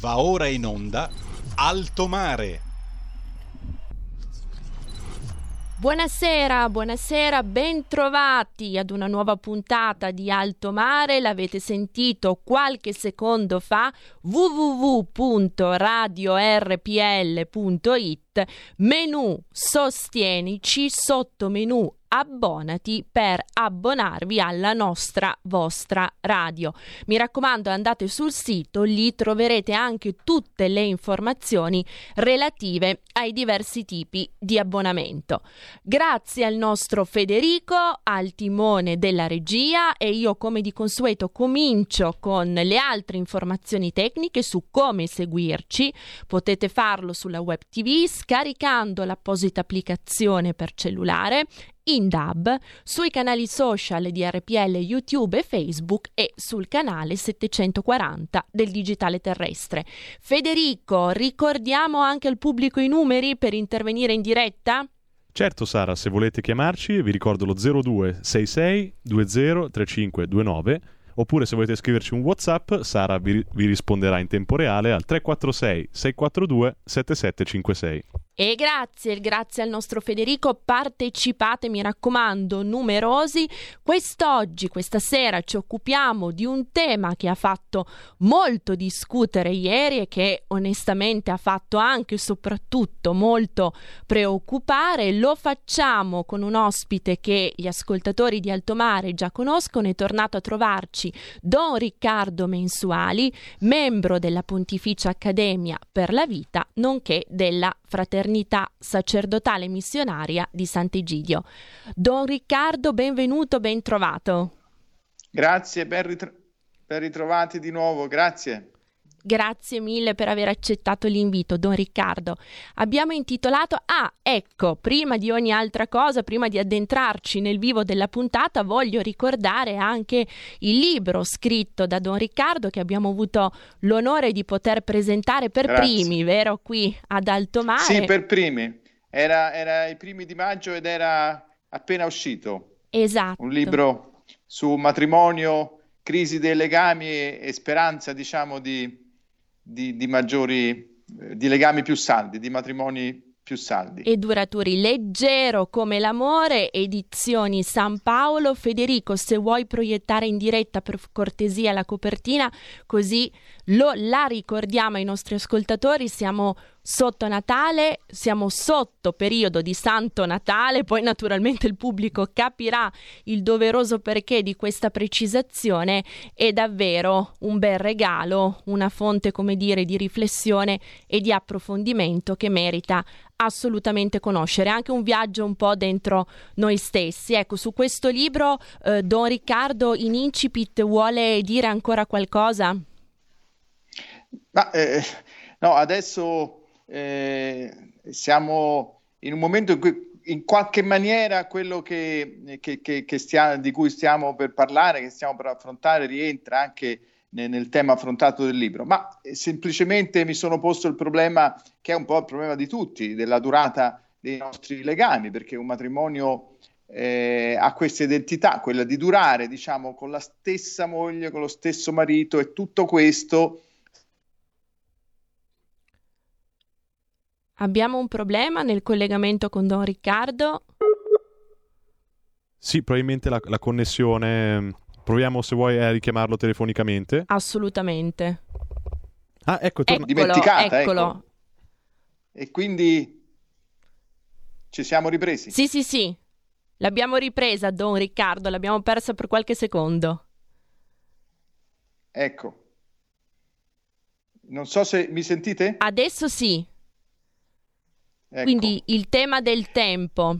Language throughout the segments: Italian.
Va ora in onda Alto Mare. Buonasera, buonasera, bentrovati ad una nuova puntata di Alto Mare. L'avete sentito qualche secondo fa www.radiorpl.it menu sostienici sottomenu abbonati per abbonarvi alla nostra vostra radio. Mi raccomando, andate sul sito, lì troverete anche tutte le informazioni relative ai diversi tipi di abbonamento. Grazie al nostro Federico al timone della regia e io come di consueto comincio con le altre informazioni tecniche su come seguirci. Potete farlo sulla web TV scaricando l'apposita applicazione per cellulare in DAB, sui canali social di RPL, YouTube e Facebook e sul canale 740 del Digitale Terrestre. Federico, ricordiamo anche al pubblico i numeri per intervenire in diretta? Certo Sara, se volete chiamarci vi ricordo lo 0266 203529 oppure se volete scriverci un Whatsapp Sara vi, vi risponderà in tempo reale al 346 642 7756. E grazie, grazie al nostro Federico, partecipate, mi raccomando, numerosi. Quest'oggi, questa sera, ci occupiamo di un tema che ha fatto molto discutere ieri e che onestamente ha fatto anche e soprattutto molto preoccupare. Lo facciamo con un ospite che gli ascoltatori di Alto Mare già conoscono, è tornato a trovarci Don Riccardo Mensuali, membro della Pontificia Accademia per la Vita, nonché della Fraternità Sacerdotale Missionaria di Sant'Egidio. Don Riccardo, benvenuto, ben trovato. Grazie, ben, ritro- ben ritrovati di nuovo, grazie. Grazie mille per aver accettato l'invito, Don Riccardo. Abbiamo intitolato Ah, ecco, prima di ogni altra cosa, prima di addentrarci nel vivo della puntata, voglio ricordare anche il libro scritto da Don Riccardo che abbiamo avuto l'onore di poter presentare per Grazie. primi, vero? Qui ad Alto Mare. Sì, per primi. Era, era i primi di maggio ed era appena uscito. Esatto. Un libro su matrimonio, crisi dei legami e, e speranza, diciamo, di di, di maggiori, eh, di legami più saldi, di matrimoni più saldi. E duraturi, leggero come l'amore, edizioni San Paolo. Federico, se vuoi proiettare in diretta per cortesia la copertina, così lo, la ricordiamo ai nostri ascoltatori, siamo sotto Natale, siamo sotto periodo di Santo Natale, poi naturalmente il pubblico capirà il doveroso perché di questa precisazione, è davvero un bel regalo, una fonte, come dire, di riflessione e di approfondimento che merita assolutamente conoscere, anche un viaggio un po' dentro noi stessi. Ecco, su questo libro eh, Don Riccardo in incipit vuole dire ancora qualcosa? Ma, eh, no, adesso eh, siamo in un momento in cui in qualche maniera quello che, che, che, che stia, di cui stiamo per parlare, che stiamo per affrontare, rientra anche nel, nel, tema affrontato del libro, ma semplicemente mi sono posto il problema che è un po' il problema di tutti, della durata dei nostri legami, perché un matrimonio eh, ha questa identità, quella di durare, diciamo, con la stessa moglie, con lo stesso marito e tutto questo Abbiamo un problema nel collegamento con Don Riccardo? Sì, probabilmente la, la connessione. Proviamo se vuoi a richiamarlo telefonicamente. Assolutamente. Ah, ecco, torna... eccolo, dimenticata, eccolo. Ecco. E quindi ci siamo ripresi. Sì, sì, sì. L'abbiamo ripresa, Don Riccardo, l'abbiamo persa per qualche secondo. Ecco. Non so se mi sentite? Adesso sì. Ecco. Quindi il tema del tempo.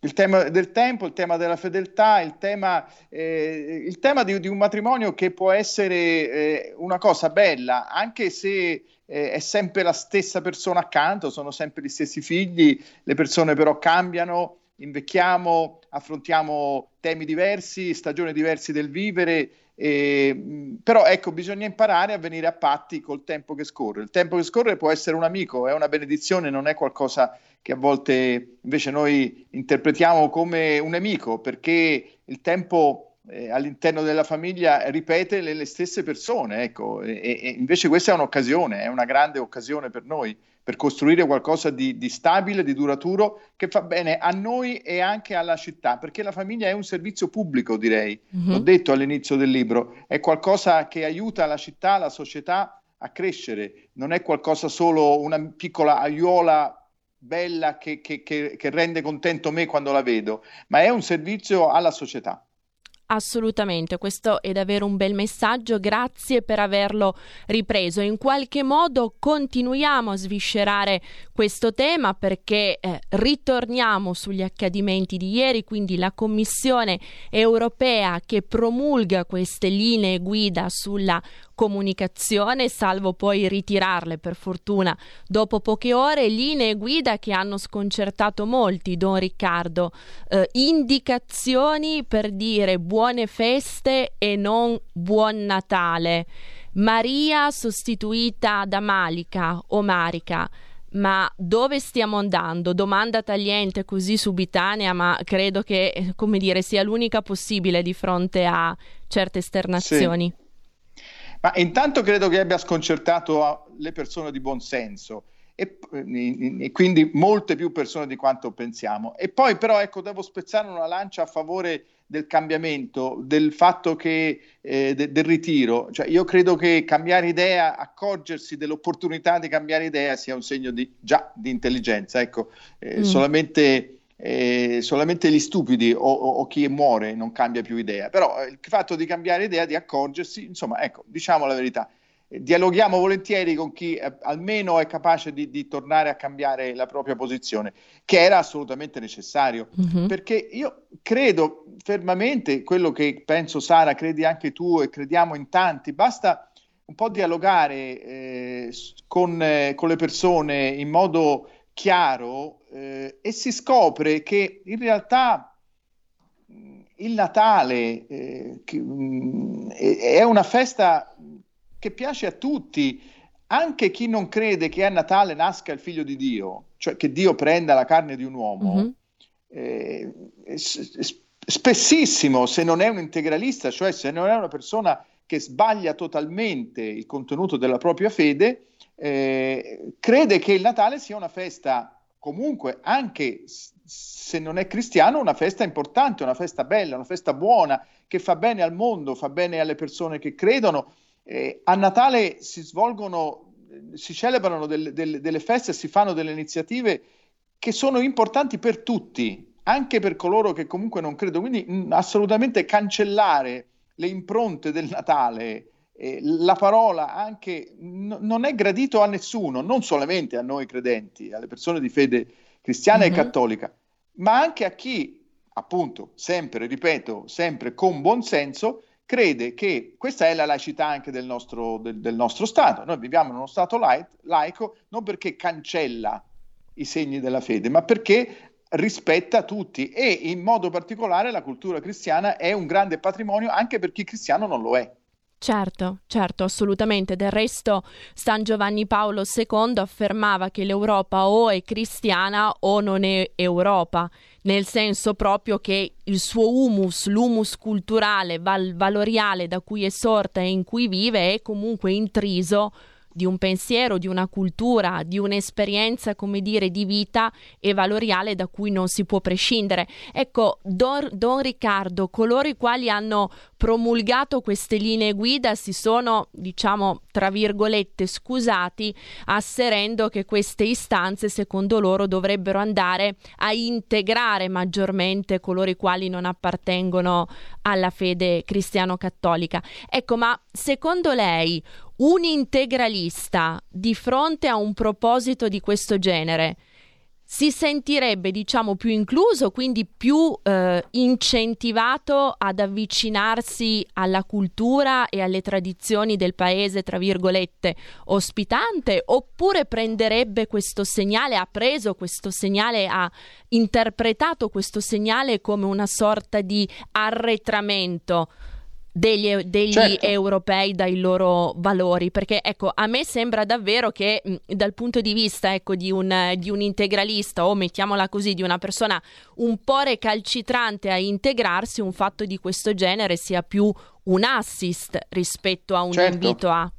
Il tema del tempo, il tema della fedeltà, il tema, eh, il tema di, di, un matrimonio che può essere eh, una cosa bella, anche se eh, è sempre la stessa persona accanto, sono sempre gli stessi figli, le persone però cambiano, invecchiamo, affrontiamo temi diversi, stagioni diverse del vivere eh, però ecco, bisogna imparare a venire a patti col tempo che scorre. Il tempo che scorre può essere un amico, è una benedizione, non è qualcosa che a volte invece noi interpretiamo come un nemico, perché il tempo eh, all'interno della famiglia ripete le, le stesse persone, ecco, e, e, invece questa è un'occasione, è una grande occasione per noi, per costruire qualcosa di, di, stabile, di duraturo, che fa bene a noi e anche alla città, perché la famiglia è un servizio pubblico, direi, mm-hmm. l'ho detto all'inizio del libro, è qualcosa che aiuta la città, la società a crescere, non è qualcosa solo una piccola aiuola bella che, che, che, che rende contento me quando la vedo, ma è un servizio alla società. Assolutamente, questo è davvero un bel messaggio, grazie per averlo ripreso. In qualche modo continuiamo a sviscerare questo tema perché eh, ritorniamo sugli accadimenti di ieri, quindi la Commissione europea che promulga queste linee guida sulla comunicazione, salvo poi ritirarle per fortuna dopo poche ore, linee guida che hanno sconcertato molti, Don Riccardo, eh, indicazioni per dire buone feste e non buon Natale. Maria sostituita da Malika o Marica. Ma dove stiamo andando? Domanda tagliente così subitanea, ma credo che, eh, come dire, sia l'unica possibile di fronte a certe esternazioni. Sì. Ma intanto credo che abbia sconcertato le persone di buon senso e, e, quindi molte più persone di quanto pensiamo. E poi però ecco, devo spezzare una lancia a favore del cambiamento, del fatto che eh, de, del ritiro. Cioè, io credo che cambiare idea, accorgersi dell'opportunità di cambiare idea sia un segno di, già di intelligenza. Ecco, eh, mm. solamente eh, solamente gli stupidi o, o, o, chi muore non cambia più idea, però eh, il fatto di cambiare idea, di accorgersi, insomma, ecco, diciamo la verità, eh, dialoghiamo volentieri con chi eh, almeno è capace di, di, tornare a cambiare la propria posizione, che era assolutamente necessario, mm-hmm. perché io credo fermamente quello che penso Sara, credi anche tu e crediamo in tanti, basta un po' dialogare eh, con, eh, con le persone in modo chiaro eh, e si scopre che in realtà il Natale eh, che, mh, è una festa che piace a tutti, anche chi non crede che a Natale nasca il figlio di Dio, cioè che Dio prenda la carne di un uomo. Mm-hmm. Eh, spessissimo, se non è un integralista, cioè se non è una persona che sbaglia totalmente il contenuto della propria fede, eh, crede che il Natale sia una festa comunque, anche se non è cristiano, una festa importante, una festa bella, una festa buona, che fa bene al mondo, fa bene alle persone che credono. Eh, a Natale si svolgono, si celebrano delle, delle, delle feste, si fanno delle iniziative che sono importanti per tutti, anche per coloro che comunque non credono. Quindi mh, assolutamente cancellare le impronte del Natale eh, la parola anche n- non è gradito a nessuno, non solamente a noi credenti, alle persone di fede cristiana mm-hmm. e cattolica, ma anche a chi, appunto, sempre, ripeto, sempre con buon senso, crede che questa è la laicità anche del nostro, del, del nostro Stato. Noi viviamo in uno Stato laico, laico non perché cancella i segni della fede, ma perché rispetta tutti e in modo particolare la cultura cristiana è un grande patrimonio anche per chi cristiano non lo è. Certo, certo, assolutamente. Del resto San Giovanni Paolo II affermava che l'Europa o è cristiana o non è Europa, nel senso proprio che il suo humus, l'humus culturale, val- valoriale da cui è sorta e in cui vive è comunque intriso di un pensiero, di una cultura, di un'esperienza, come dire, di vita e valoriale da cui non si può prescindere. Ecco, Don, Don Riccardo, coloro i quali hanno promulgato queste linee guida si sono, diciamo, tra virgolette, scusati, asserendo che queste istanze, secondo loro, dovrebbero andare a integrare maggiormente coloro i quali non appartengono alla fede cristiano-cattolica. Ecco, ma secondo lei un integralista di fronte a un proposito di questo genere si sentirebbe, diciamo, più incluso, quindi più eh, incentivato ad avvicinarsi alla cultura e alle tradizioni del paese, tra virgolette, ospitante, oppure prenderebbe questo segnale, ha preso questo segnale, ha interpretato questo segnale come una sorta di arretramento degli, degli certo. europei dai loro valori perché ecco a me sembra davvero che mh, dal punto di vista ecco, di, un, di un integralista o mettiamola così di una persona un po' recalcitrante a integrarsi un fatto di questo genere sia più un assist rispetto a un certo. invito a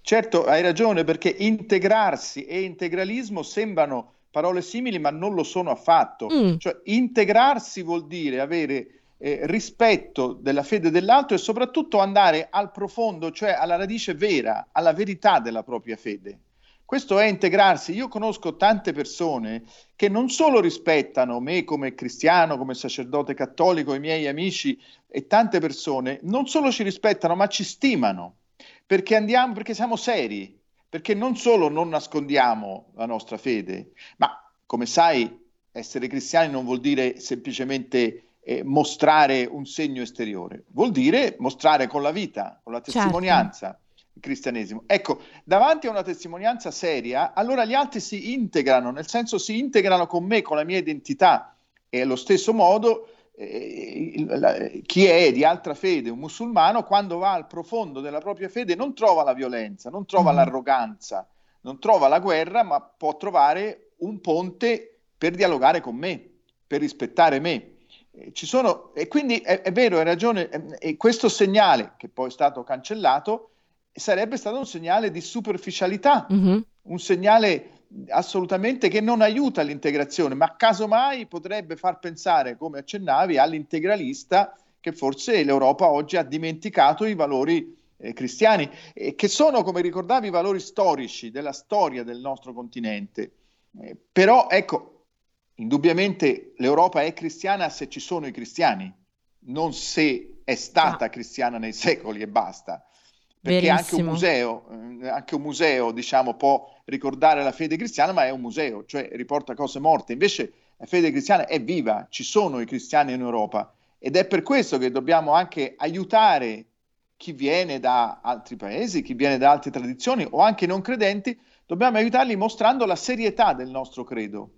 certo hai ragione perché integrarsi e integralismo sembrano parole simili ma non lo sono affatto mm. cioè integrarsi vuol dire avere eh, rispetto della fede dell'altro e soprattutto andare al profondo, cioè alla radice vera, alla verità della propria fede. Questo è integrarsi. Io conosco tante persone che non solo rispettano me come cristiano, come sacerdote cattolico, i miei amici e tante persone, non solo ci rispettano, ma ci stimano, perché andiamo, perché siamo seri, perché non solo non nascondiamo la nostra fede, ma come sai, essere cristiani non vuol dire semplicemente eh, mostrare un segno esteriore, vuol dire mostrare con la vita, con la certo. testimonianza. Certo. Il cristianesimo. Ecco, davanti a una testimonianza seria, allora gli altri si integrano, nel senso si integrano con me, con la mia identità e allo stesso modo eh, la, chi è di altra fede, un musulmano, quando va al profondo della propria fede non trova la violenza, non trova mm. l'arroganza, non trova la guerra, ma può trovare un ponte per dialogare con me, per rispettare me. Eh, ci sono, e quindi è, è vero, hai ragione, e questo segnale, che poi è stato cancellato, sarebbe stato un segnale di superficialità, mm-hmm. un segnale assolutamente che non aiuta l'integrazione, ma casomai potrebbe far pensare, come accennavi, all'integralista che forse l'Europa oggi ha dimenticato i valori eh, cristiani, eh, che sono, come ricordavi, i valori storici della storia del nostro continente. Eh, però, ecco, Indubbiamente l'Europa è cristiana se ci sono i cristiani, non se è stata ah. cristiana nei secoli e basta. Perché anche un museo, eh, anche un museo, diciamo, può ricordare la fede cristiana, ma è un museo, cioè riporta cose morte. Invece la fede cristiana è viva, ci sono i cristiani in Europa ed è per questo che dobbiamo anche aiutare chi viene da altri paesi, chi viene da altre tradizioni o anche non credenti, dobbiamo aiutarli mostrando la serietà del nostro credo.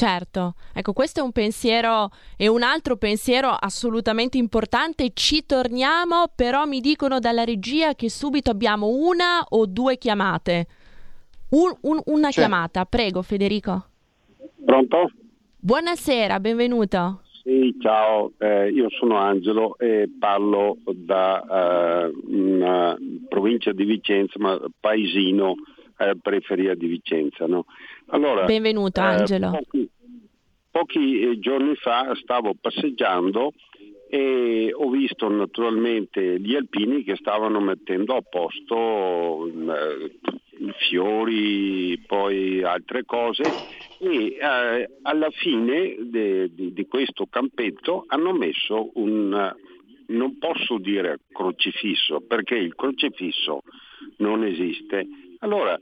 Certo, ecco questo è un pensiero e un altro pensiero assolutamente importante. Ci torniamo, però mi dicono dalla regia che subito abbiamo una o due chiamate. Un, un, una C'è. chiamata, prego Federico. Pronto? Buonasera, benvenuto. Sì, ciao, eh, io sono Angelo e parlo da eh, una provincia di Vicenza, ma paesino, eh, periferia di Vicenza. No? Allora, Benvenuto eh, Angelo. Pochi, pochi, eh, giorni fa stavo passeggiando e ho visto naturalmente gli alpini che stavano mettendo a posto eh, fiori, poi altre cose e eh, alla fine di questo campetto hanno messo un, non posso dire crocifisso perché il crocifisso non esiste. Allora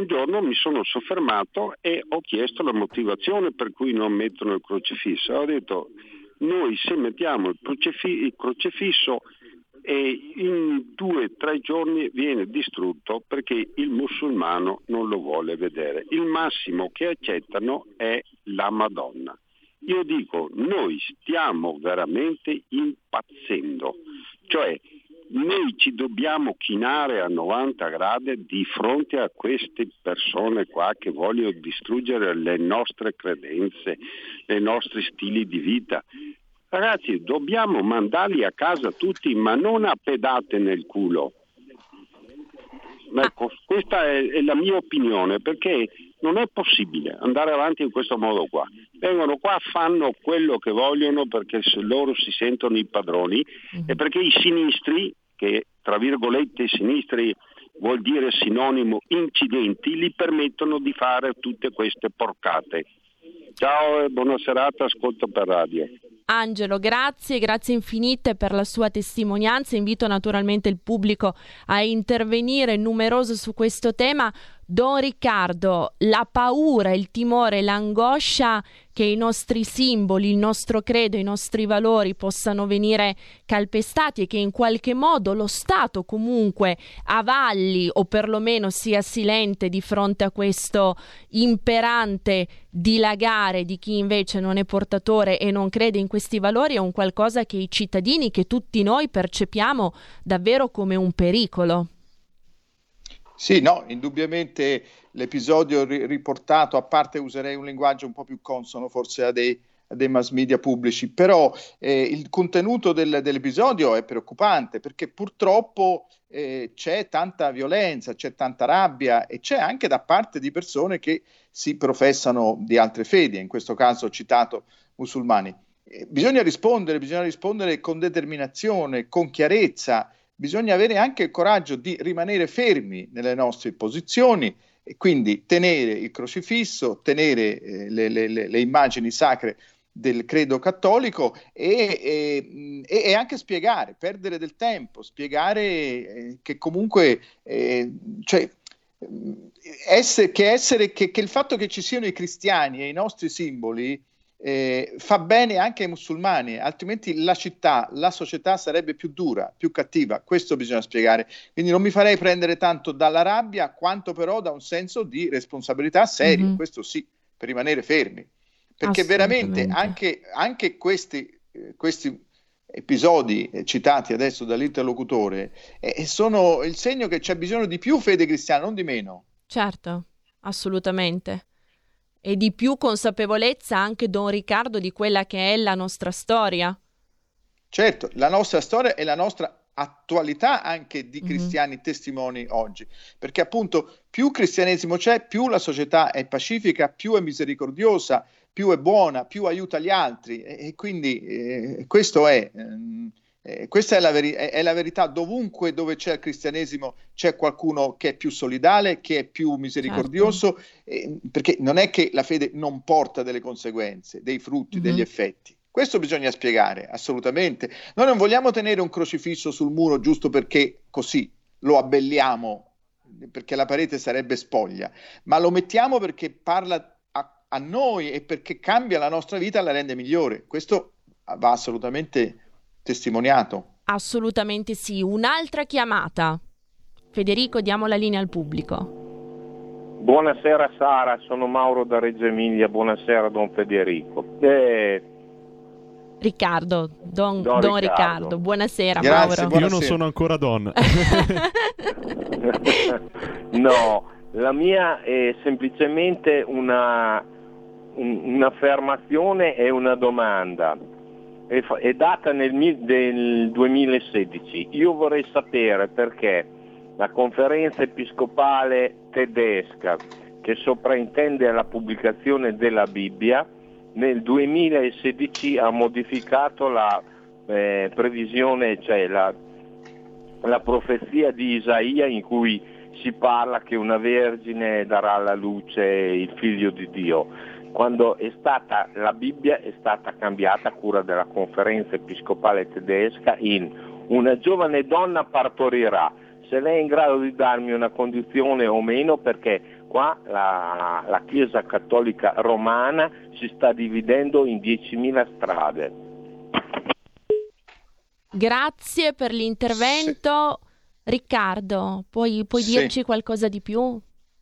un giorno mi sono soffermato e ho chiesto la motivazione per cui non mettono il crocifisso. Ho detto, noi se mettiamo il, crocefi- il crocifisso e in due o tre giorni viene distrutto perché il musulmano non lo vuole vedere. Il massimo che accettano è la Madonna. Io dico, noi stiamo veramente impazzendo, cioè noi ci dobbiamo chinare a 90 gradi di fronte a queste persone qua che vogliono distruggere le nostre credenze, i nostri stili di vita. Ragazzi, dobbiamo mandarli a casa tutti, ma non a pedate nel culo. Ecco, questa è, è la mia opinione, perché non è possibile andare avanti in questo modo qua. Vengono qua, fanno quello che vogliono perché loro si sentono i padroni mm-hmm. e perché i sinistri che tra virgolette sinistri vuol dire sinonimo incidenti, gli permettono di fare tutte queste porcate. Ciao e buona serata, ascolto per radio. Angelo, grazie, grazie infinite per la sua testimonianza. Invito naturalmente il pubblico a intervenire numeroso su questo tema. Don Riccardo, la paura, il timore, l'angoscia che i nostri simboli, il nostro credo, i nostri valori possano venire calpestati e che in qualche modo lo Stato comunque avalli o perlomeno sia silente di fronte a questo imperante dilagare di chi invece non è portatore e non crede in questi valori è un qualcosa che i cittadini, che tutti noi percepiamo davvero come un pericolo. Sì, no, indubbiamente l'episodio ri- riportato, a parte userei un linguaggio un po' più consono forse a dei, a dei mass media pubblici, però eh, il contenuto del, dell'episodio è preoccupante perché purtroppo eh, c'è tanta violenza, c'è tanta rabbia e c'è anche da parte di persone che si professano di altre fedi, in questo caso ho citato musulmani. Eh, bisogna rispondere, bisogna rispondere con determinazione, con chiarezza bisogna avere anche il coraggio di rimanere fermi nelle nostre posizioni e quindi tenere il crocifisso, tenere eh, le, le, le, immagini sacre del credo cattolico e, e, e, anche spiegare, perdere del tempo, spiegare eh, che comunque eh, cioè, essere, che, essere, che, che il fatto che ci siano i cristiani e i nostri simboli eh, fa bene anche ai musulmani, altrimenti la città, la società sarebbe più dura, più cattiva. Questo bisogna spiegare. Quindi non mi farei prendere tanto dalla rabbia, quanto però da un senso di responsabilità serio, mm-hmm. questo sì, per rimanere fermi. Perché veramente anche, anche questi, eh, questi episodi eh, citati adesso dall'interlocutore eh, sono il segno che c'è bisogno di più fede cristiana, non di meno. Certo, assolutamente e di più consapevolezza anche Don Riccardo di quella che è la nostra storia. Certo, la nostra storia e la nostra attualità anche di mhm. cristiani mm-hmm. testimoni oggi, perché appunto più cristianesimo c'è, più la società è pacifica, più è misericordiosa, più è buona, più aiuta gli altri e, e quindi eh, questo è... Ehm, eh, questa è la, veri- è la, verità, dovunque dove c'è il cristianesimo c'è qualcuno che è più solidale, che è più misericordioso, certo. eh, perché non è che la fede non porta delle conseguenze, dei frutti, mm-hmm. degli effetti. Questo bisogna spiegare, assolutamente. Noi non vogliamo tenere un crocifisso sul muro giusto perché così lo abbelliamo, perché la parete sarebbe spoglia, ma lo mettiamo perché parla a, a noi e perché cambia la nostra vita e la rende migliore. Questo va assolutamente testimoniato. Assolutamente sì. Un'altra chiamata. Federico, diamo la linea al pubblico. Buonasera Sara, sono Mauro da Reggio Emilia, buonasera Don Federico. Eh... Riccardo, Don, Don, Don Riccardo. Riccardo. buonasera Grazie, Mauro. Buonasera. Io non sono ancora Don. no, la mia è semplicemente una, un, un'affermazione e una domanda è, data nel, nel 2016. Io vorrei sapere perché la conferenza episcopale tedesca che sopraintende la pubblicazione della Bibbia nel 2016 ha modificato la eh, previsione, cioè la, la profezia di Isaia in cui si parla che una vergine darà alla luce il figlio di Dio quando è stata, la Bibbia è stata cambiata a cura della conferenza episcopale tedesca in una giovane donna partorirà, se lei è in grado di darmi una condizione o meno perché qua la, la Chiesa Cattolica Romana si sta dividendo in 10.000 strade. Grazie per l'intervento. Sì. Riccardo, puoi, puoi sì. dirci qualcosa di più?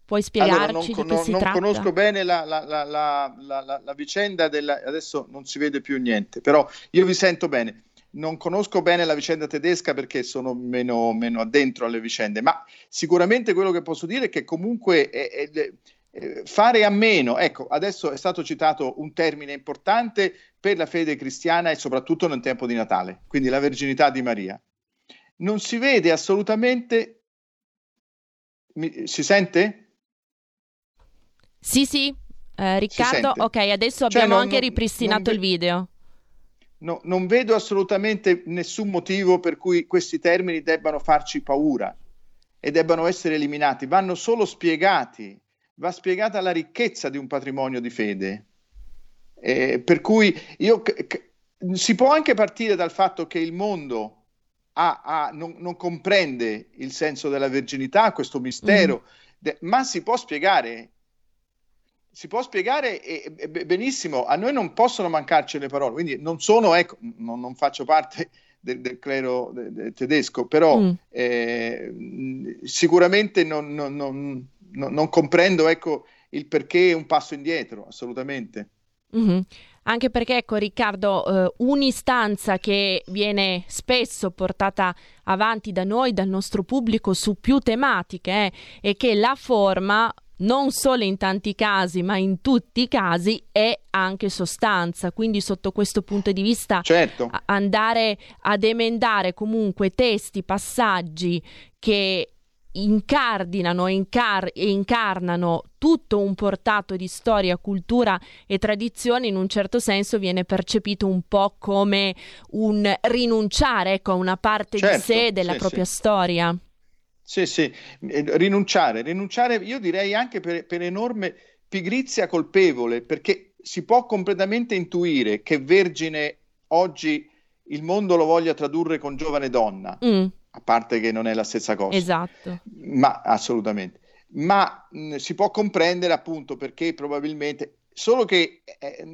Puoi spiegarci allora, non, di non, si non tratta? conosco bene la, la, la, la, vicenda della... adesso non si vede più niente, però io vi sento bene. Non conosco bene la vicenda tedesca perché sono meno, meno addentro alle vicende, ma sicuramente quello che posso dire è che comunque è, è, è, fare a meno, ecco, adesso è stato citato un termine importante per la fede cristiana e soprattutto nel tempo di Natale, quindi la verginità di Maria. Non si vede assolutamente... Mi, si sente? Sì, sì, eh, Riccardo, ok, adesso cioè, abbiamo non, anche ripristinato il video. No, non vedo assolutamente nessun motivo per cui questi termini debbano farci paura e debbano essere eliminati, vanno solo spiegati, va spiegata la ricchezza di un patrimonio di fede. Eh, per cui io, c- c- si può anche partire dal fatto che il mondo ha, ha, non, non, comprende il senso della verginità, questo mistero, mm. de, ma si può spiegare. Si può spiegare e, e, benissimo, a noi non possono mancarci le parole, quindi non sono, ecco, non, non faccio parte del, del clero de, de tedesco, però mm. eh, sicuramente non, non, comprendo ecco, il perché un passo indietro, assolutamente. Mm-hmm. Anche perché, ecco Riccardo, eh, un'istanza che viene spesso portata avanti da noi, dal nostro pubblico, su più tematiche, eh, è che la forma non solo in tanti casi, ma in tutti i casi è anche sostanza. Quindi, sotto questo punto di vista, certo. andare ad emendare comunque testi, passaggi che incardinano e, incar- e incarnano tutto un portato di storia, cultura e tradizione, in un certo senso viene percepito un po' come un rinunciare ecco, a una parte certo, di sé, della sì, propria sì. storia. Sì, sì, eh, rinunciare, rinunciare io direi anche per, per enorme pigrizia colpevole, perché si può completamente intuire che Vergine oggi il mondo lo voglia tradurre con giovane donna. Mm a parte che non è la stessa cosa. Esatto. Ma assolutamente. Ma mh, si può comprendere appunto perché probabilmente solo che eh,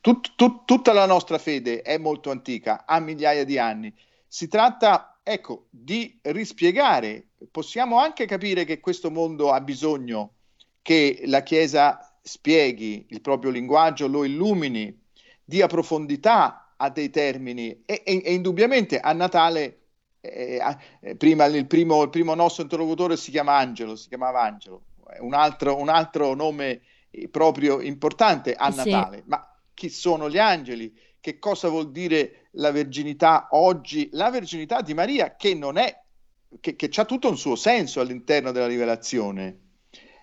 tut, tut, tutta la nostra fede è molto antica, ha migliaia di anni. Si tratta, ecco, di rispiegare. Possiamo anche capire che questo mondo ha bisogno che la Chiesa spieghi il proprio linguaggio, lo illumini, dia profondità a dei termini e, e, e indubbiamente a Natale eh, eh, prima il primo, il primo, nostro interlocutore si chiama Angelo, si chiamava Angelo, un altro, un altro nome eh, proprio importante a Natale, sì. ma chi sono gli angeli? Che cosa vuol dire la verginità oggi? La verginità di Maria che non è, che, che ha tutto un suo senso all'interno della rivelazione.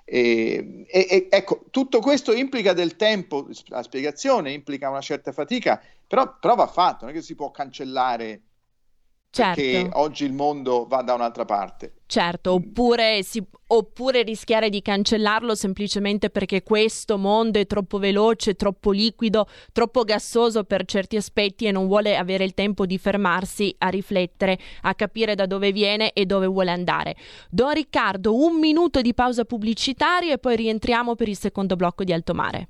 E, e, ecco, tutto questo implica del tempo, la spiegazione implica una certa fatica, però, però va fatto, non è che si può cancellare certo. perché oggi il mondo va da un'altra parte. Certo, oppure, si, oppure, rischiare di cancellarlo semplicemente perché questo mondo è troppo veloce, troppo liquido, troppo gassoso per certi aspetti e non vuole avere il tempo di fermarsi a riflettere, a capire da dove viene e dove vuole andare. Don Riccardo, un minuto di pausa pubblicitaria e poi rientriamo per il secondo blocco di Alto Mare.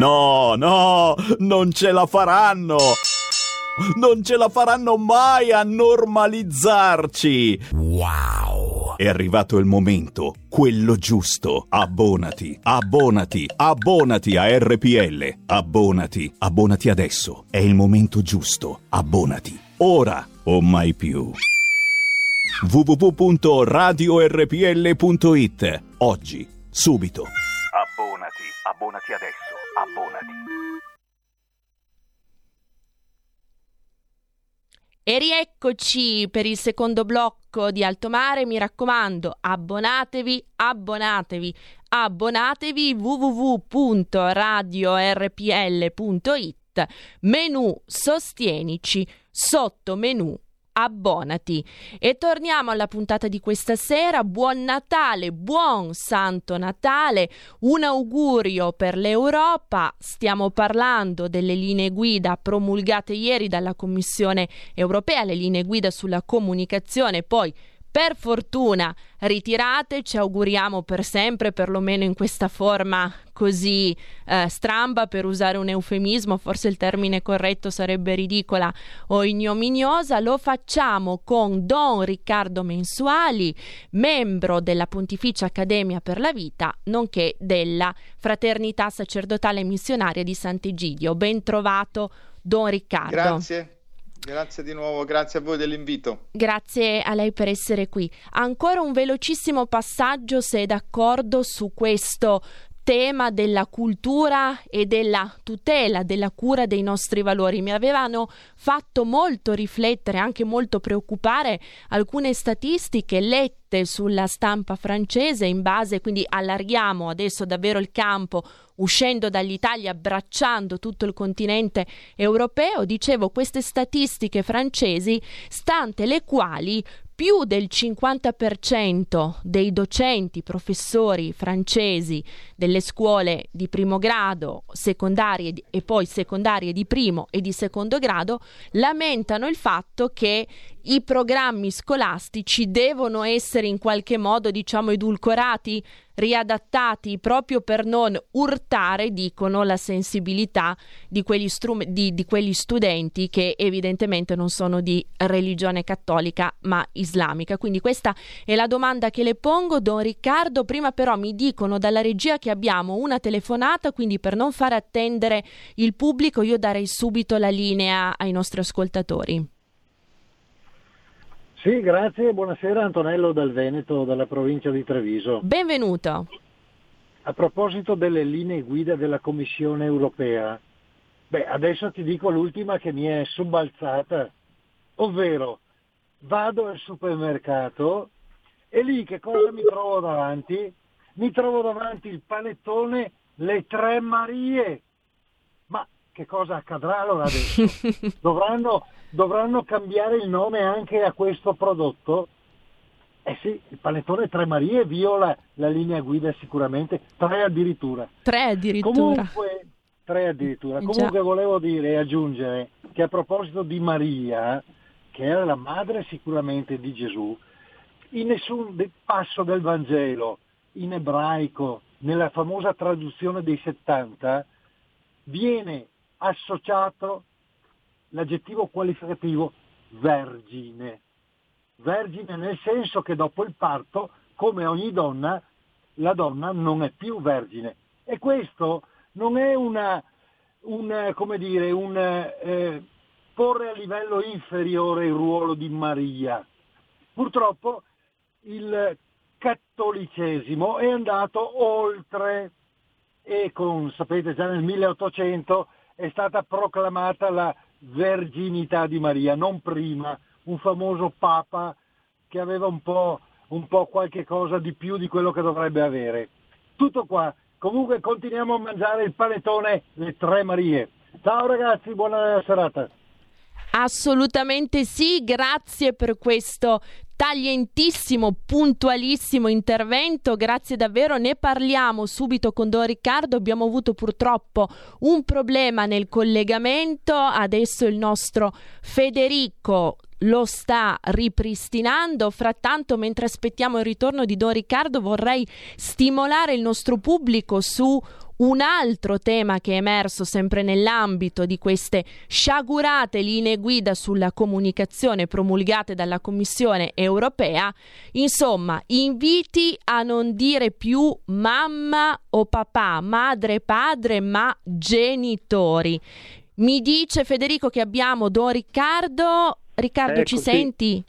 No, no, non ce la faranno! Non ce la faranno mai a normalizzarci! Wow! È arrivato il momento, quello giusto. Abbonati, abbonati, abbonati a RPL. Abbonati, abbonati adesso. È il momento giusto. Abbonati. Ora o mai più. www.radiorpl.it Oggi, subito. Abbonati, abbonati adesso abbonati. E rieccoci per il secondo blocco di Alto Mare. Mi raccomando, abbonatevi, abbonatevi, abbonatevi www.radiorpl.it menu sostienici sotto menu abbonati. E torniamo alla puntata di questa sera. Buon Natale, buon Santo Natale, un augurio per l'Europa. Stiamo parlando delle linee guida promulgate ieri dalla Commissione europea, le linee guida sulla comunicazione, poi per fortuna ritirate, ci auguriamo per sempre, perlomeno in questa forma così eh, stramba, per usare un eufemismo, forse il termine corretto sarebbe ridicola o ignominiosa, lo facciamo con Don Riccardo Mensuali, membro della Pontificia Accademia per la Vita, nonché della Fraternità Sacerdotale Missionaria di Sant'Egidio. Ben trovato Don Riccardo. Grazie. Grazie di nuovo, grazie a voi dell'invito. Grazie a lei per essere qui. Ancora un velocissimo passaggio, se è d'accordo, su questo tema della cultura e della tutela, della cura dei nostri valori. Mi avevano fatto molto riflettere, anche molto preoccupare alcune statistiche lette sulla stampa francese in base, quindi allarghiamo adesso davvero il campo uscendo dall'Italia, abbracciando tutto il continente europeo, dicevo queste statistiche francesi, stante le quali più del 50% dei docenti, professori francesi delle scuole di primo grado, secondarie e poi secondarie di primo e di secondo grado lamentano il fatto che i programmi scolastici devono essere in qualche modo, diciamo, edulcorati, riadattati proprio per non urtare, dicono, la sensibilità di quegli, strum- di, di quegli studenti che evidentemente non sono di religione cattolica ma islamica. Quindi questa è la domanda che le pongo, Don Riccardo. Prima però mi dicono dalla regia che abbiamo una telefonata, quindi per non fare attendere il pubblico io darei subito la linea ai nostri ascoltatori. Sì, grazie, buonasera Antonello dal Veneto, dalla provincia di Treviso. Benvenuto. A proposito delle linee guida della Commissione europea, beh, adesso ti dico l'ultima che mi è subalzata, ovvero vado al supermercato e lì che cosa mi trovo davanti? Mi trovo davanti il panettone Le Tre Marie. Che cosa accadrà allora adesso? Dovranno dovranno cambiare il nome anche a questo prodotto? Eh sì, il panettone Tre Marie viola la linea guida sicuramente, tre addirittura. Tre addirittura. Comunque, tre addirittura. Comunque Già. volevo dire e aggiungere che a proposito di Maria, che era la madre sicuramente di Gesù, in nessun passo del Vangelo, in ebraico, nella famosa traduzione dei 70, viene associato l'aggettivo qualificativo vergine. Vergine nel senso che dopo il parto, come ogni donna, la donna non è più vergine. E questo non è una, un, come dire, un eh, porre a livello inferiore il ruolo di Maria. Purtroppo il cattolicesimo è andato oltre e con, sapete già nel 1800 è stata proclamata la verginità di Maria, non prima, un famoso papa che aveva un po', un po' qualche cosa di più di quello che dovrebbe avere. Tutto qua. Comunque continuiamo a mangiare il panettone Le Tre Marie. Ciao ragazzi, buona serata. Assolutamente sì, grazie per questo taglientissimo, puntualissimo intervento, grazie davvero, ne parliamo subito con Don Riccardo, abbiamo avuto purtroppo un problema nel collegamento, adesso il nostro Federico lo sta ripristinando. Frattanto, mentre aspettiamo il ritorno di Don Riccardo, vorrei stimolare il nostro pubblico su un altro tema che è emerso sempre nell'ambito di queste sciagurate linee guida sulla comunicazione promulgate dalla Commissione europea, insomma, inviti a non dire più mamma o papà, madre, padre, ma genitori. Mi dice Federico che abbiamo Don Riccardo. Riccardo, ecco, ci sì. senti?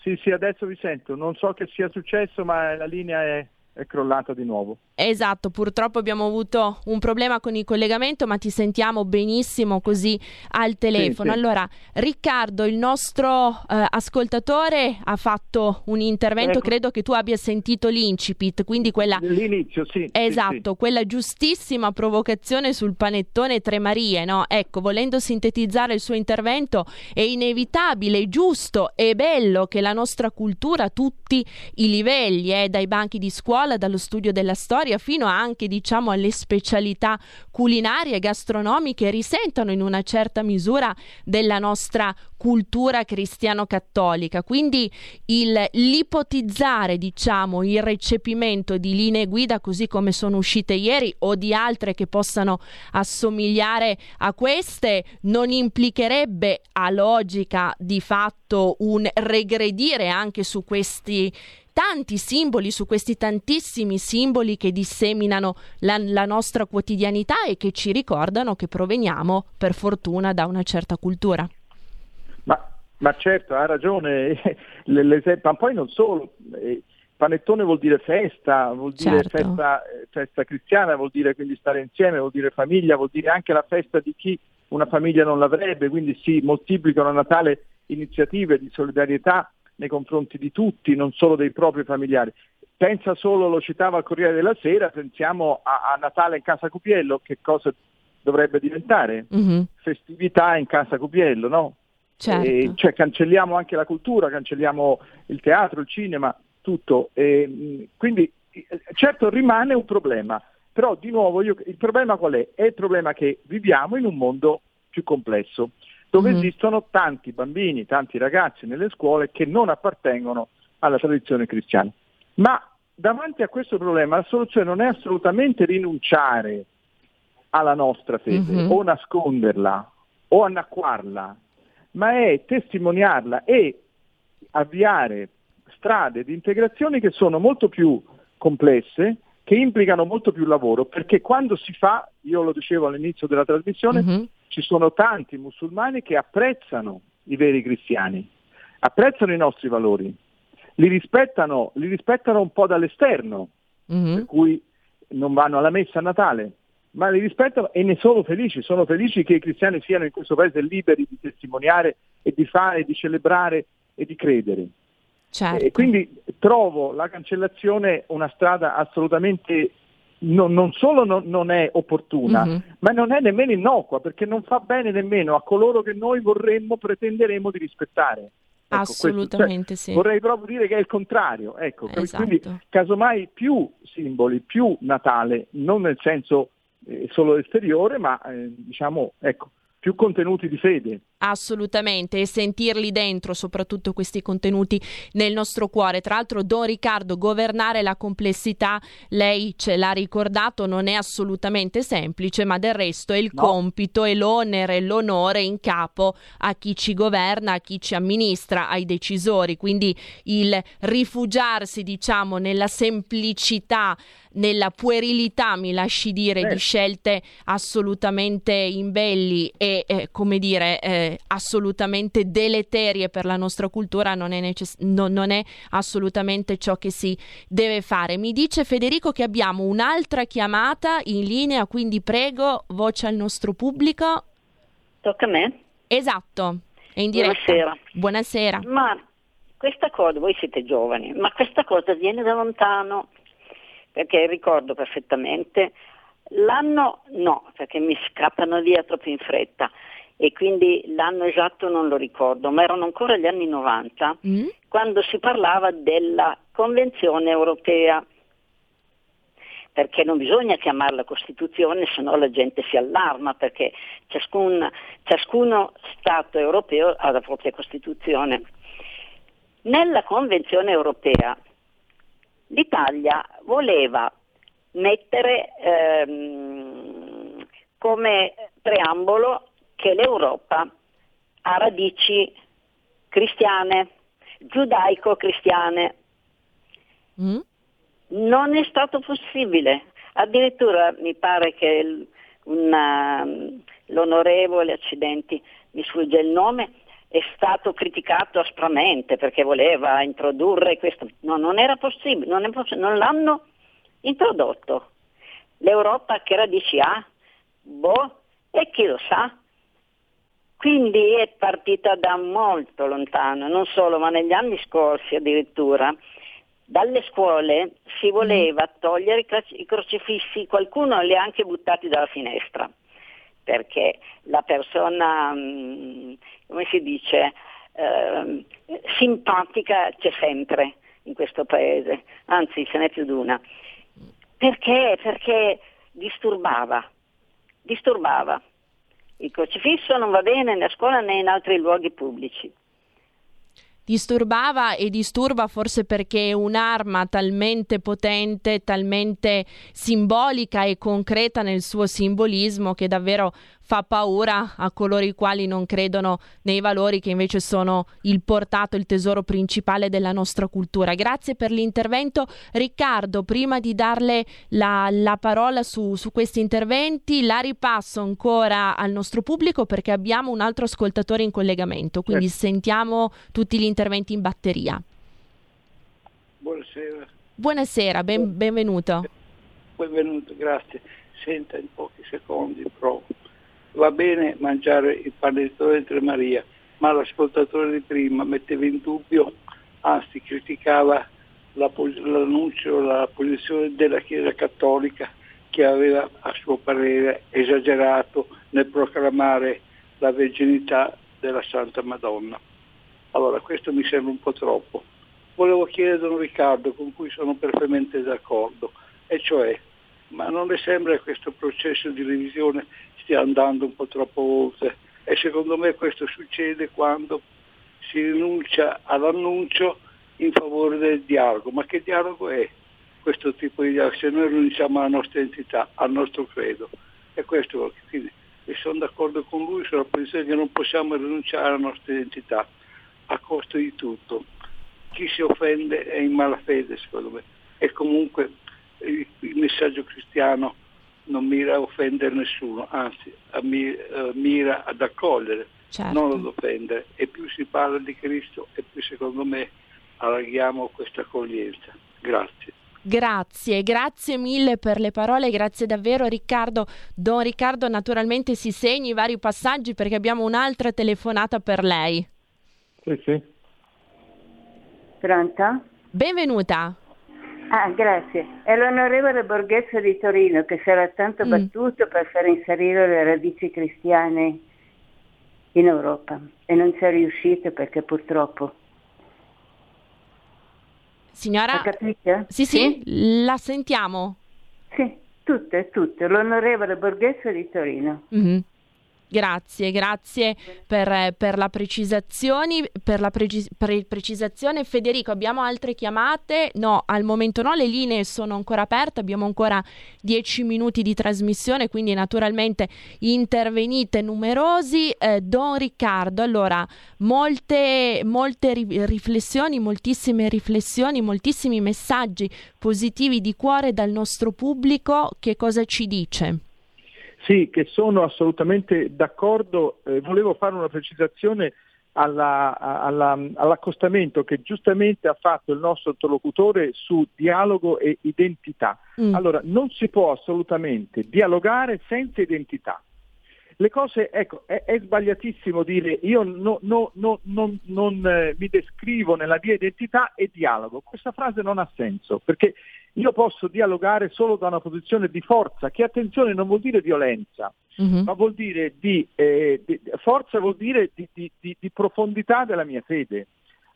Sì, sì, adesso vi sento. Non so che sia successo, ma la linea è, è crollata di nuovo. Esatto, purtroppo abbiamo avuto un problema con il collegamento, ma ti sentiamo benissimo così al telefono. Sì, sì. Allora, Riccardo, il nostro eh, ascoltatore ha fatto un intervento, ecco. credo che tu abbia sentito l'incipit, quindi quella L'inizio, sì. Esatto, sì, quella giustissima provocazione sul panettone Tre Marie, no? Ecco, volendo sintetizzare il suo intervento, è inevitabile, giusto e bello che la nostra cultura a tutti i livelli, eh, dai banchi di scuola, dallo studio della storia fino anche diciamo alle specialità culinarie e gastronomiche risentano in una certa misura della nostra cultura cristiano-cattolica. Quindi il, l'ipotizzare, diciamo, il recepimento di linee guida così come sono uscite ieri o di altre che possano assomigliare a queste non implicherebbe a logica di fatto un regredire anche su questi tanti simboli, su questi tantissimi simboli che disseminano la, la nostra quotidianità e che ci ricordano che proveniamo, per fortuna, da una certa cultura. Ma, ma certo, ha ragione, ma poi non solo. Eh, panettone vuol dire festa, vuol dire certo. festa, festa cristiana, vuol dire quindi stare insieme, vuol dire famiglia, vuol dire anche la festa di chi una famiglia non l'avrebbe, quindi si moltiplicano a Natale iniziative di solidarietà nei confronti di tutti, non solo dei propri familiari. Pensa solo, lo citava il Corriere della Sera, pensiamo a, a Natale in casa Cupiello, che cosa dovrebbe diventare? Mm-hmm. Festività in casa Cupiello, no? Certo. E, cioè cancelliamo anche la cultura, cancelliamo il teatro, il cinema, tutto. E, quindi certo rimane un problema, però di nuovo io, il problema qual è? È il problema che viviamo in un mondo più complesso, dove Mhm. esistono tanti bambini, tanti ragazzi nelle scuole che non appartengono alla tradizione cristiana. Ma davanti a questo problema la soluzione non è assolutamente rinunciare alla nostra fede Mhm. o nasconderla o annacquarla, ma è testimoniarla e avviare strade di integrazione che sono molto più complesse, che implicano molto più lavoro, perché quando si fa, io lo dicevo all'inizio della trasmissione, Mhm. Ci sono tanti musulmani che apprezzano i veri cristiani, apprezzano i nostri valori, li rispettano, li rispettano un po' dall'esterno, Mhm. per cui non vanno alla messa a Natale, ma li rispettano e ne sono felici, sono felici che i cristiani siano in questo paese liberi di testimoniare e di fare, di celebrare e di credere. Certo. E quindi trovo la cancellazione una strada assolutamente non, non solo non, non è opportuna, Mhm. ma non è nemmeno innocua, perché non fa bene nemmeno a coloro che noi vorremmo, pretenderemo di rispettare. Ecco, questo- Assolutamente cioè, sì. Vorrei proprio dire che è il contrario, ecco, Esatto. quindi casomai più simboli, più Natale, non nel senso eh, solo esteriore, ma eh, diciamo, ecco, più contenuti di fede. Assolutamente, e sentirli dentro, soprattutto questi contenuti nel nostro cuore. Tra l'altro, Don Riccardo, governare la complessità, lei ce l'ha ricordato, non è assolutamente semplice, ma del resto è il No. compito e l'onere e l'onore in capo a chi ci governa, a chi ci amministra, ai decisori. Quindi il rifugiarsi, diciamo, nella semplicità, nella puerilità, mi lasci dire, Eh. di scelte assolutamente imbelli e, eh, come dire, eh, assolutamente deleterie per la nostra cultura non è, necess- no- non è assolutamente ciò che si deve fare. Mi dice Federico che abbiamo un'altra chiamata in linea, quindi prego, voce al nostro pubblico. Tocca a me? Esatto, è in diretta. Buonasera. Buonasera. Ma questa cosa, voi siete giovani, ma questa cosa viene da lontano, perché ricordo perfettamente, l'anno no, perché mi scappano via troppo in fretta e quindi l'anno esatto non lo ricordo, ma erano ancora gli anni 90, Mm? quando si parlava della Convenzione europea perché non bisogna chiamarla Costituzione, se no la gente si allarma, perché ciascun, ciascuno Stato europeo ha la propria Costituzione. Nella Convenzione europea l'Italia voleva mettere ehm, come preambolo che l'Europa ha radici cristiane, giudaico-cristiane. Mm? Non è stato possibile. Addirittura mi pare che una- l'onorevole, accidenti, mi sfugge il nome, è stato criticato aspramente perché voleva introdurre questo. No, non era possibile, non, è poss- non l'hanno introdotto. L'Europa che radici ha? Boh, e chi lo sa? Quindi è partita da molto lontano, non solo, ma negli anni scorsi addirittura dalle scuole si voleva togliere i cro- i crocifissi, qualcuno li ha anche buttati dalla finestra, perché la persona, mm, come si dice, ehm, simpatica c'è sempre in questo paese, anzi ce n'è più di una. Perché? Perché disturbava, disturbava. Il crocifisso non va bene né a scuola né in altri luoghi pubblici. Disturbava e disturba forse perché è un'arma talmente potente, talmente simbolica e concreta nel suo simbolismo che davvero fa paura a coloro i quali non credono nei valori che invece sono il portato, il tesoro principale della nostra cultura. Grazie per l'intervento. Riccardo, prima di darle la, la parola su, su questi interventi, la ripasso ancora al nostro pubblico perché abbiamo un altro ascoltatore in collegamento, quindi sentiamo tutti gli interventi in batteria. Buonasera. Buonasera, ben- benvenuto. benvenuto, grazie. Senta in pochi secondi, provo. Va bene mangiare il panettone di Maria, ma l'ascoltatore di prima metteva in dubbio, anzi criticava la, l'annuncio, la posizione della Chiesa Cattolica che aveva a suo parere esagerato nel proclamare la verginità della Santa Madonna. Allora questo mi sembra un po' troppo. Volevo chiedere a Don Riccardo, con cui sono perfettamente d'accordo, e cioè, ma non le sembra che questo processo di revisione stia andando un po' troppo oltre? E secondo me questo succede quando si rinuncia all'annuncio in favore del dialogo. Ma che dialogo è questo tipo di dialogo? Se noi rinunciamo alla nostra identità, al nostro credo. E questo, quindi, e sono d'accordo con lui sulla posizione che non possiamo rinunciare alla nostra identità a costo di tutto. Chi si offende è in malafede, secondo me. E comunque il, il messaggio cristiano non mira a offendere nessuno, anzi uh, mira ad accogliere, certo. non ad offendere. E più si parla di Cristo e più secondo me allarghiamo questa accoglienza. Grazie. Grazie, grazie mille per le parole, grazie davvero Riccardo. Don Riccardo naturalmente si segni i vari passaggi perché abbiamo un'altra telefonata per lei. Sì, sì. Pronto? Benvenuta. Ah, grazie. È l'onorevole Borghezzo di Torino che si era tanto mm. battuto per far inserire le radici cristiane in Europa e non ci è riuscito perché purtroppo Signora? Sì, sì, sì, la sentiamo. Sì, tutte, tutte. L'onorevole Borghese di Torino. Mm-hmm. Grazie, grazie per, per, la per la pre- precisazione. Federico, abbiamo altre chiamate? No, al momento no, le linee sono ancora aperte, abbiamo ancora dieci minuti di trasmissione, quindi naturalmente intervenite numerosi. Eh, Don Riccardo, allora, molte, molte ri- riflessioni, moltissime riflessioni, moltissimi messaggi positivi di cuore dal nostro pubblico. Che cosa ci dice? Sì, che sono assolutamente d'accordo. Eh, volevo fare una precisazione alla, alla, all'accostamento che giustamente ha fatto il nostro interlocutore su dialogo e identità. Mm. Allora, non si può assolutamente dialogare senza identità. Le cose, ecco, è, è sbagliatissimo dire io no, no, no, non eh, mi descrivo nella mia identità e dialogo. Questa frase non ha senso perché io posso dialogare solo da una posizione di forza, che attenzione non vuol dire violenza, uh-huh. ma vuol dire di, eh, di, forza vuol dire di, di, di, profondità della mia fede.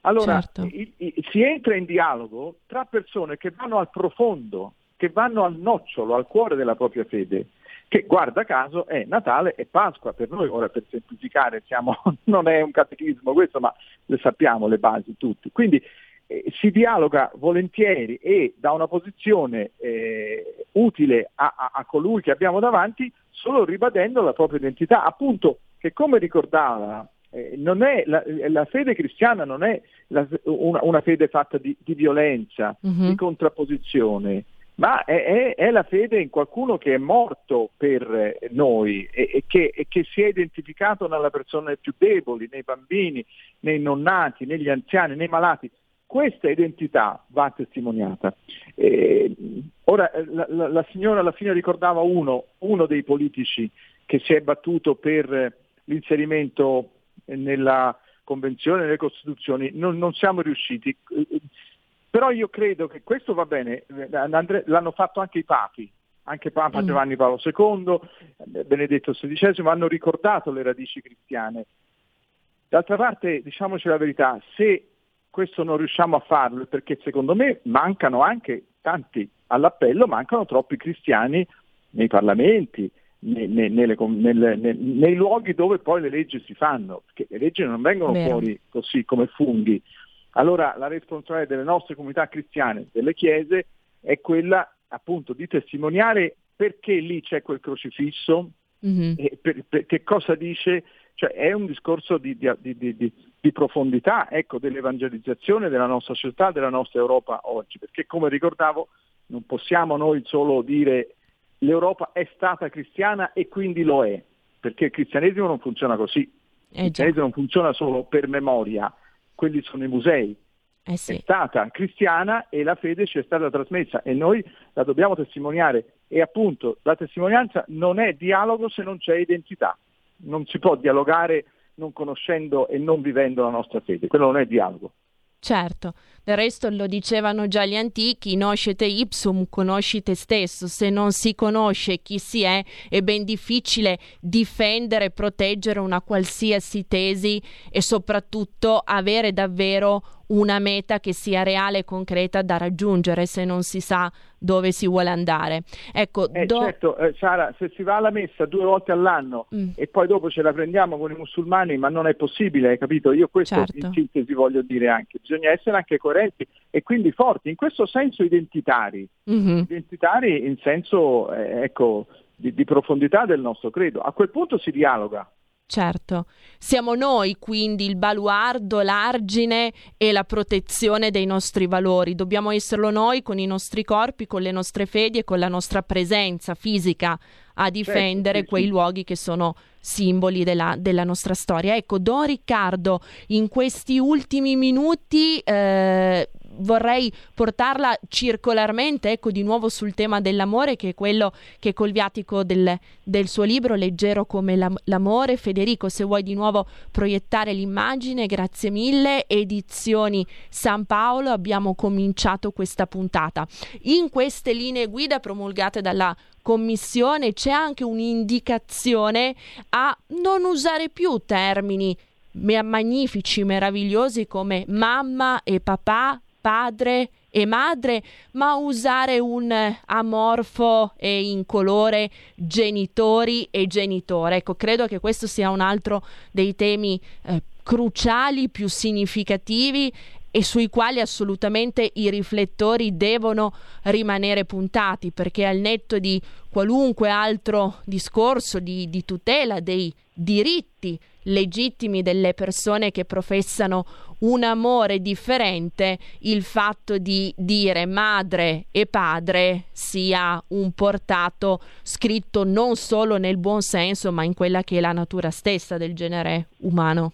Allora certo. i, i, si entra in dialogo tra persone che vanno al profondo, che vanno al nocciolo, al cuore della propria fede, che guarda caso è Natale e Pasqua per noi, ora per semplificare siamo, non è un catechismo questo, ma le sappiamo le basi tutti. Quindi eh, si dialoga volentieri e da una posizione eh, utile a, a, a, colui che abbiamo davanti, solo ribadendo la propria identità. Appunto, che come ricordava, eh, non è, la, la, fede cristiana non è la, una, una, fede fatta di, di violenza, uh-huh. di contrapposizione, ma è, è, è, la fede in qualcuno che è morto per noi e, e, che, e, che, si è identificato nella persona più deboli, nei bambini, nei non nati, negli anziani, nei malati. Questa identità va testimoniata. Eh, ora, la, la, la, signora alla fine ricordava uno, uno dei politici che si è battuto per l'inserimento nella Convenzione, nelle Costituzioni, non, non siamo riusciti. Però io credo che questo va bene, l'hanno fatto anche i papi, anche Papa mm. Giovanni Paolo II, Benedetto XVI, hanno ricordato le radici cristiane. D'altra parte, diciamoci la verità, se questo non riusciamo a farlo perché secondo me mancano anche tanti all'appello, mancano troppi cristiani nei parlamenti, nei, nei, nelle, nelle, nei, nei luoghi dove poi le leggi si fanno, perché le leggi non vengono Vero. fuori così come funghi. Allora la responsabilità delle nostre comunità cristiane, delle chiese, è quella appunto di testimoniare perché lì c'è quel crocifisso, mm-hmm. e per, per, che cosa dice, cioè è un discorso di, di, di, di profondità ecco, dell'evangelizzazione della nostra società, della nostra Europa oggi, perché come ricordavo non possiamo noi solo dire l'Europa è stata cristiana e quindi lo è, perché il cristianesimo non funziona così, il eh cristianesimo non funziona solo per memoria, quelli sono i musei, eh sì. è stata cristiana e la fede ci è stata trasmessa e noi la dobbiamo testimoniare. E appunto la testimonianza non è dialogo se non c'è identità, non si può dialogare non conoscendo e non vivendo la nostra fede, quello non è dialogo. Certo, del resto lo dicevano già gli antichi, noscete ipsum, conosci te stesso, se non si conosce chi si è è ben difficile difendere e proteggere una qualsiasi tesi e soprattutto avere davvero una meta che sia reale e concreta da raggiungere se non si sa dove si vuole andare. Ecco, eh, do... certo, eh, Sara, se si va alla messa due volte all'anno mm. e poi dopo ce la prendiamo con i musulmani, ma non è possibile, hai capito? Io questo certo. in sintesi voglio dire anche, bisogna essere anche coerenti e quindi forti, in questo senso identitari, mm-hmm. identitari in senso, eh, ecco, di, di profondità del nostro credo. A quel punto si dialoga. Certo, siamo noi quindi il baluardo, l'argine e la protezione dei nostri valori. Dobbiamo esserlo noi con i nostri corpi, con le nostre fedi e con la nostra presenza fisica a difendere certo, sì, quei sì. luoghi che sono simboli della, della, nostra storia. Ecco, Don Riccardo, in questi ultimi minuti eh, vorrei portarla circolarmente, ecco, di nuovo sul tema dell'amore, che è quello che è col viatico del, del suo libro, Leggero come la, l'amore. Federico, se vuoi di nuovo proiettare l'immagine, grazie mille. Edizioni San Paolo, abbiamo cominciato questa puntata. In queste linee guida promulgate dalla Commissione c'è anche un'indicazione a non usare più termini magnifici, meravigliosi come mamma e papà, padre e madre, ma usare un amorfo e incolore genitori e genitore. Ecco, credo che questo sia un altro dei temi eh, cruciali, più significativi e sui quali assolutamente i riflettori devono rimanere puntati perché al netto di qualunque altro discorso di, di tutela dei diritti legittimi delle persone che professano un amore differente, il fatto di dire madre e padre sia un portato scritto non solo nel buon senso, ma in quella che è la natura stessa del genere umano.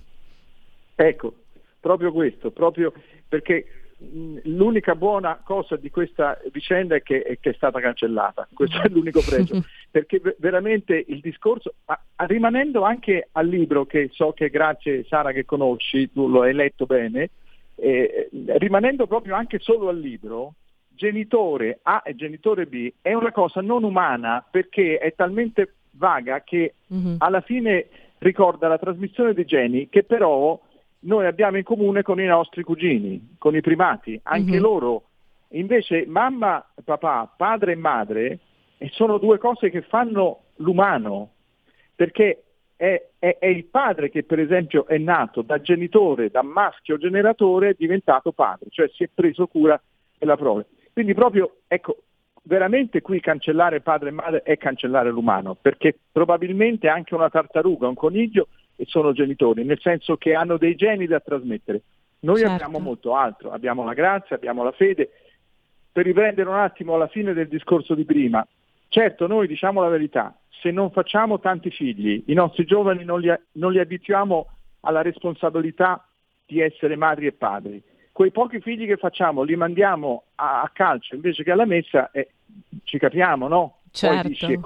Ecco, proprio questo, proprio perché l'unica buona cosa di questa vicenda è che, è che, è stata cancellata, questo è l'unico pregio, perché veramente il discorso, ma, rimanendo anche al libro che so che grazie Sara che conosci, tu lo hai letto bene, eh, rimanendo proprio anche solo al libro, genitore A e genitore B è una cosa non umana perché è talmente vaga che mm-hmm. alla fine ricorda la trasmissione dei geni che però noi abbiamo in comune con i nostri cugini, con i primati, anche mm-hmm. loro. Invece mamma, papà, padre e madre eh, sono due cose che fanno l'umano, perché è, è, è, il padre che per esempio è nato da genitore, da maschio generatore, è diventato padre, cioè si è preso cura della prole. Quindi proprio, ecco, veramente qui cancellare padre e madre è cancellare l'umano, perché probabilmente anche una tartaruga, un coniglio sono genitori, nel senso che hanno dei geni da trasmettere. Noi certo. abbiamo molto altro, abbiamo la grazia, abbiamo la fede. Per riprendere un attimo alla fine del discorso di prima, certo noi diciamo la verità, se non facciamo tanti figli, i nostri giovani non li, non li abituiamo alla responsabilità di essere madri e padri. Quei pochi figli che facciamo li mandiamo a, a calcio invece che alla messa, eh, ci capiamo, no? Certo. Poi dici,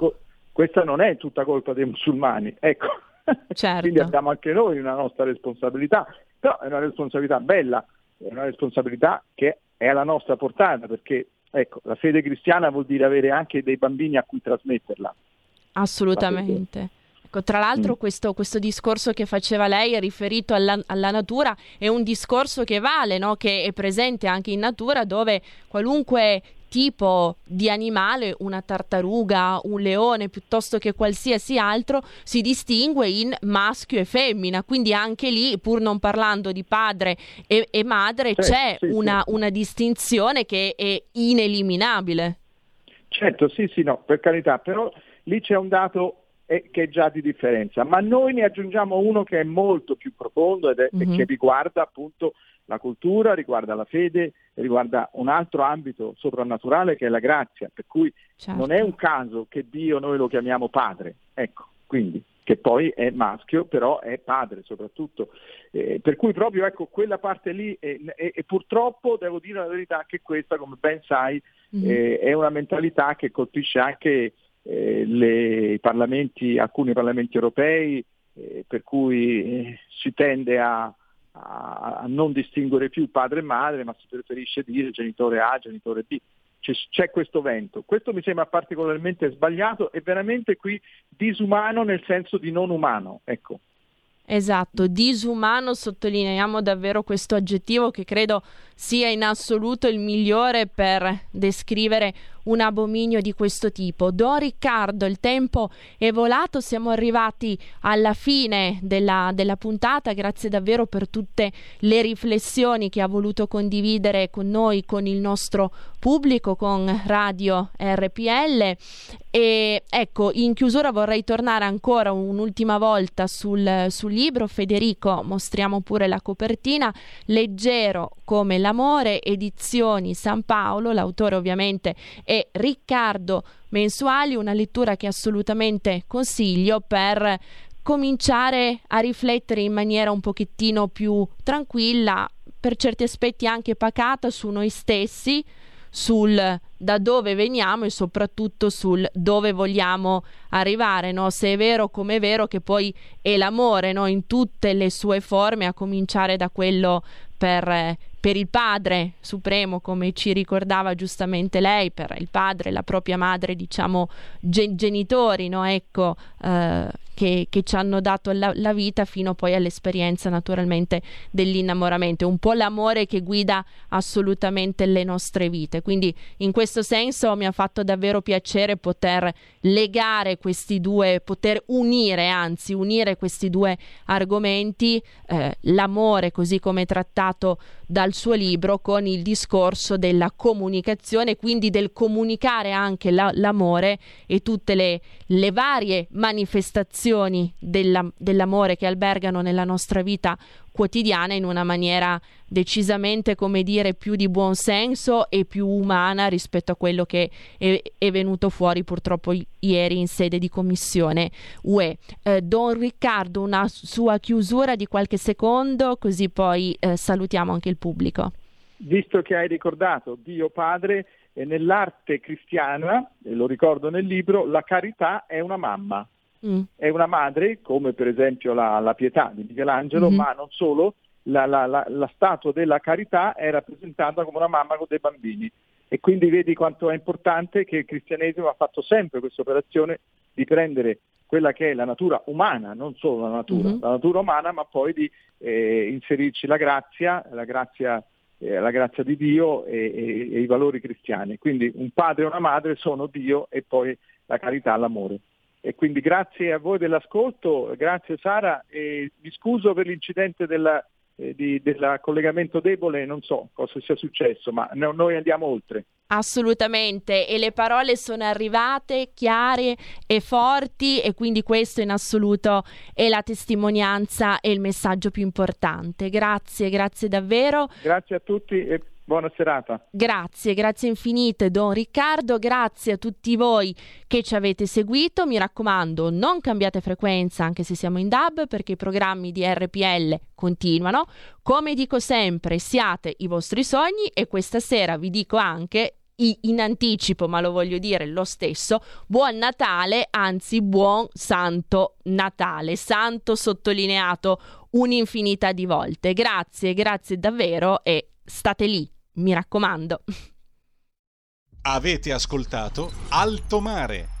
questa non è tutta colpa dei musulmani. Ecco, Certo. Quindi abbiamo anche noi una nostra responsabilità, però è una responsabilità bella, è una responsabilità che è alla nostra portata, perché ecco, la fede cristiana vuol dire avere anche dei bambini a cui trasmetterla. Assolutamente. Ecco, tra l'altro mm. questo, questo, discorso che faceva lei riferito alla, alla, natura è un discorso che vale, no? che è presente anche in natura dove qualunque tipo di animale, una tartaruga, un leone, piuttosto che qualsiasi altro, si distingue in maschio e femmina. Quindi anche lì, pur non parlando di padre e, e madre, certo, c'è sì, una, sì. una distinzione che è ineliminabile. Certo, sì, sì, no, per carità, però lì c'è un dato che è già di differenza, ma noi ne aggiungiamo uno che è molto più profondo ed è, mm-hmm. che riguarda appunto la cultura, riguarda la fede, riguarda un altro ambito soprannaturale che è la grazia, per cui certo. non è un caso che Dio noi lo chiamiamo padre, ecco, quindi che poi è maschio, però è padre soprattutto. Eh, per cui proprio ecco, quella parte lì, e, e, e, purtroppo devo dire la verità che questa, come ben sai, mm-hmm. eh, è una mentalità che colpisce anche eh, le, parlamenti, alcuni parlamenti europei, eh, per cui eh, si tende a, a, a, non distinguere più padre e madre, ma si preferisce dire genitore A, genitore B c'è, c'è questo vento. Questo mi sembra particolarmente sbagliato e veramente qui disumano nel senso di non umano. Ecco. Esatto, disumano, sottolineiamo davvero questo aggettivo che credo sia in assoluto il migliore per descrivere un abominio di questo tipo. Don Riccardo, il tempo è volato, siamo arrivati alla fine della, della, puntata, grazie davvero per tutte le riflessioni che ha voluto condividere con noi, con il nostro pubblico, con Radio RPL. E ecco, in chiusura vorrei tornare ancora un'ultima volta sul, sul libro. Federico, mostriamo pure la copertina, leggero come la L'amore, edizioni San Paolo, l'autore ovviamente è Riccardo Mensuali, una lettura che assolutamente consiglio per cominciare a riflettere in maniera un pochettino più tranquilla, per certi aspetti anche pacata su noi stessi, sul da dove veniamo e soprattutto sul dove vogliamo arrivare, no? se è vero come è vero che poi è l'amore no? in tutte le sue forme, a cominciare da quello per, per il Padre Supremo, come ci ricordava giustamente lei, per il padre, la propria madre, diciamo, gen- genitori, no? ecco, eh, che, che, ci hanno dato la, la, vita fino poi all'esperienza naturalmente dell'innamoramento, un po' l'amore che guida assolutamente le nostre vite. Quindi in questo senso mi ha fatto davvero piacere poter legare questi due, poter unire, anzi unire questi due argomenti, eh, l'amore così come trattato dal suo libro con il discorso della comunicazione, quindi del comunicare anche la, l'amore e tutte le, le varie manifestazioni della, dell'amore che albergano nella nostra vita quotidiana in una maniera decisamente, come dire, più di buon senso e più umana rispetto a quello che è, è venuto fuori purtroppo ieri in sede di commissione UE. Eh, Don Riccardo, una sua chiusura di qualche secondo, così poi eh, salutiamo anche il pubblico. Visto che hai ricordato Dio Padre, e nell'arte cristiana, e lo ricordo nel libro, la carità è una mamma. Mm. È una madre, come per esempio la, la pietà di Michelangelo, mm-hmm. ma non solo, la, la, la, statua della carità è rappresentata come una mamma con dei bambini. E quindi vedi quanto è importante che il cristianesimo ha fatto sempre questa operazione di prendere quella che è la natura umana, non solo la natura, mm-hmm. la natura umana, ma poi di eh, inserirci la grazia, la grazia, eh, la grazia di Dio e, e, e, i valori cristiani. Quindi un padre e una madre sono Dio e poi la carità, l'amore. E quindi grazie a voi dell'ascolto, grazie Sara e mi scuso per l'incidente della, eh, di, del collegamento debole, non so cosa sia successo, ma no, noi andiamo oltre. Assolutamente, e le parole sono arrivate chiare e forti e quindi questo in assoluto è la testimonianza e il messaggio più importante. Grazie, grazie davvero. Grazie a tutti e Buona serata. Grazie, grazie infinite Don Riccardo, grazie a tutti voi che ci avete seguito. Mi raccomando, non cambiate frequenza anche se siamo in DAB perché i programmi di RPL continuano. Come dico sempre, siate i vostri sogni e questa sera vi dico anche in anticipo, ma lo voglio dire lo stesso, buon Natale, anzi buon Santo Natale, santo sottolineato un'infinità di volte. Grazie, grazie davvero e state lì mi raccomando. Avete ascoltato Alto Mare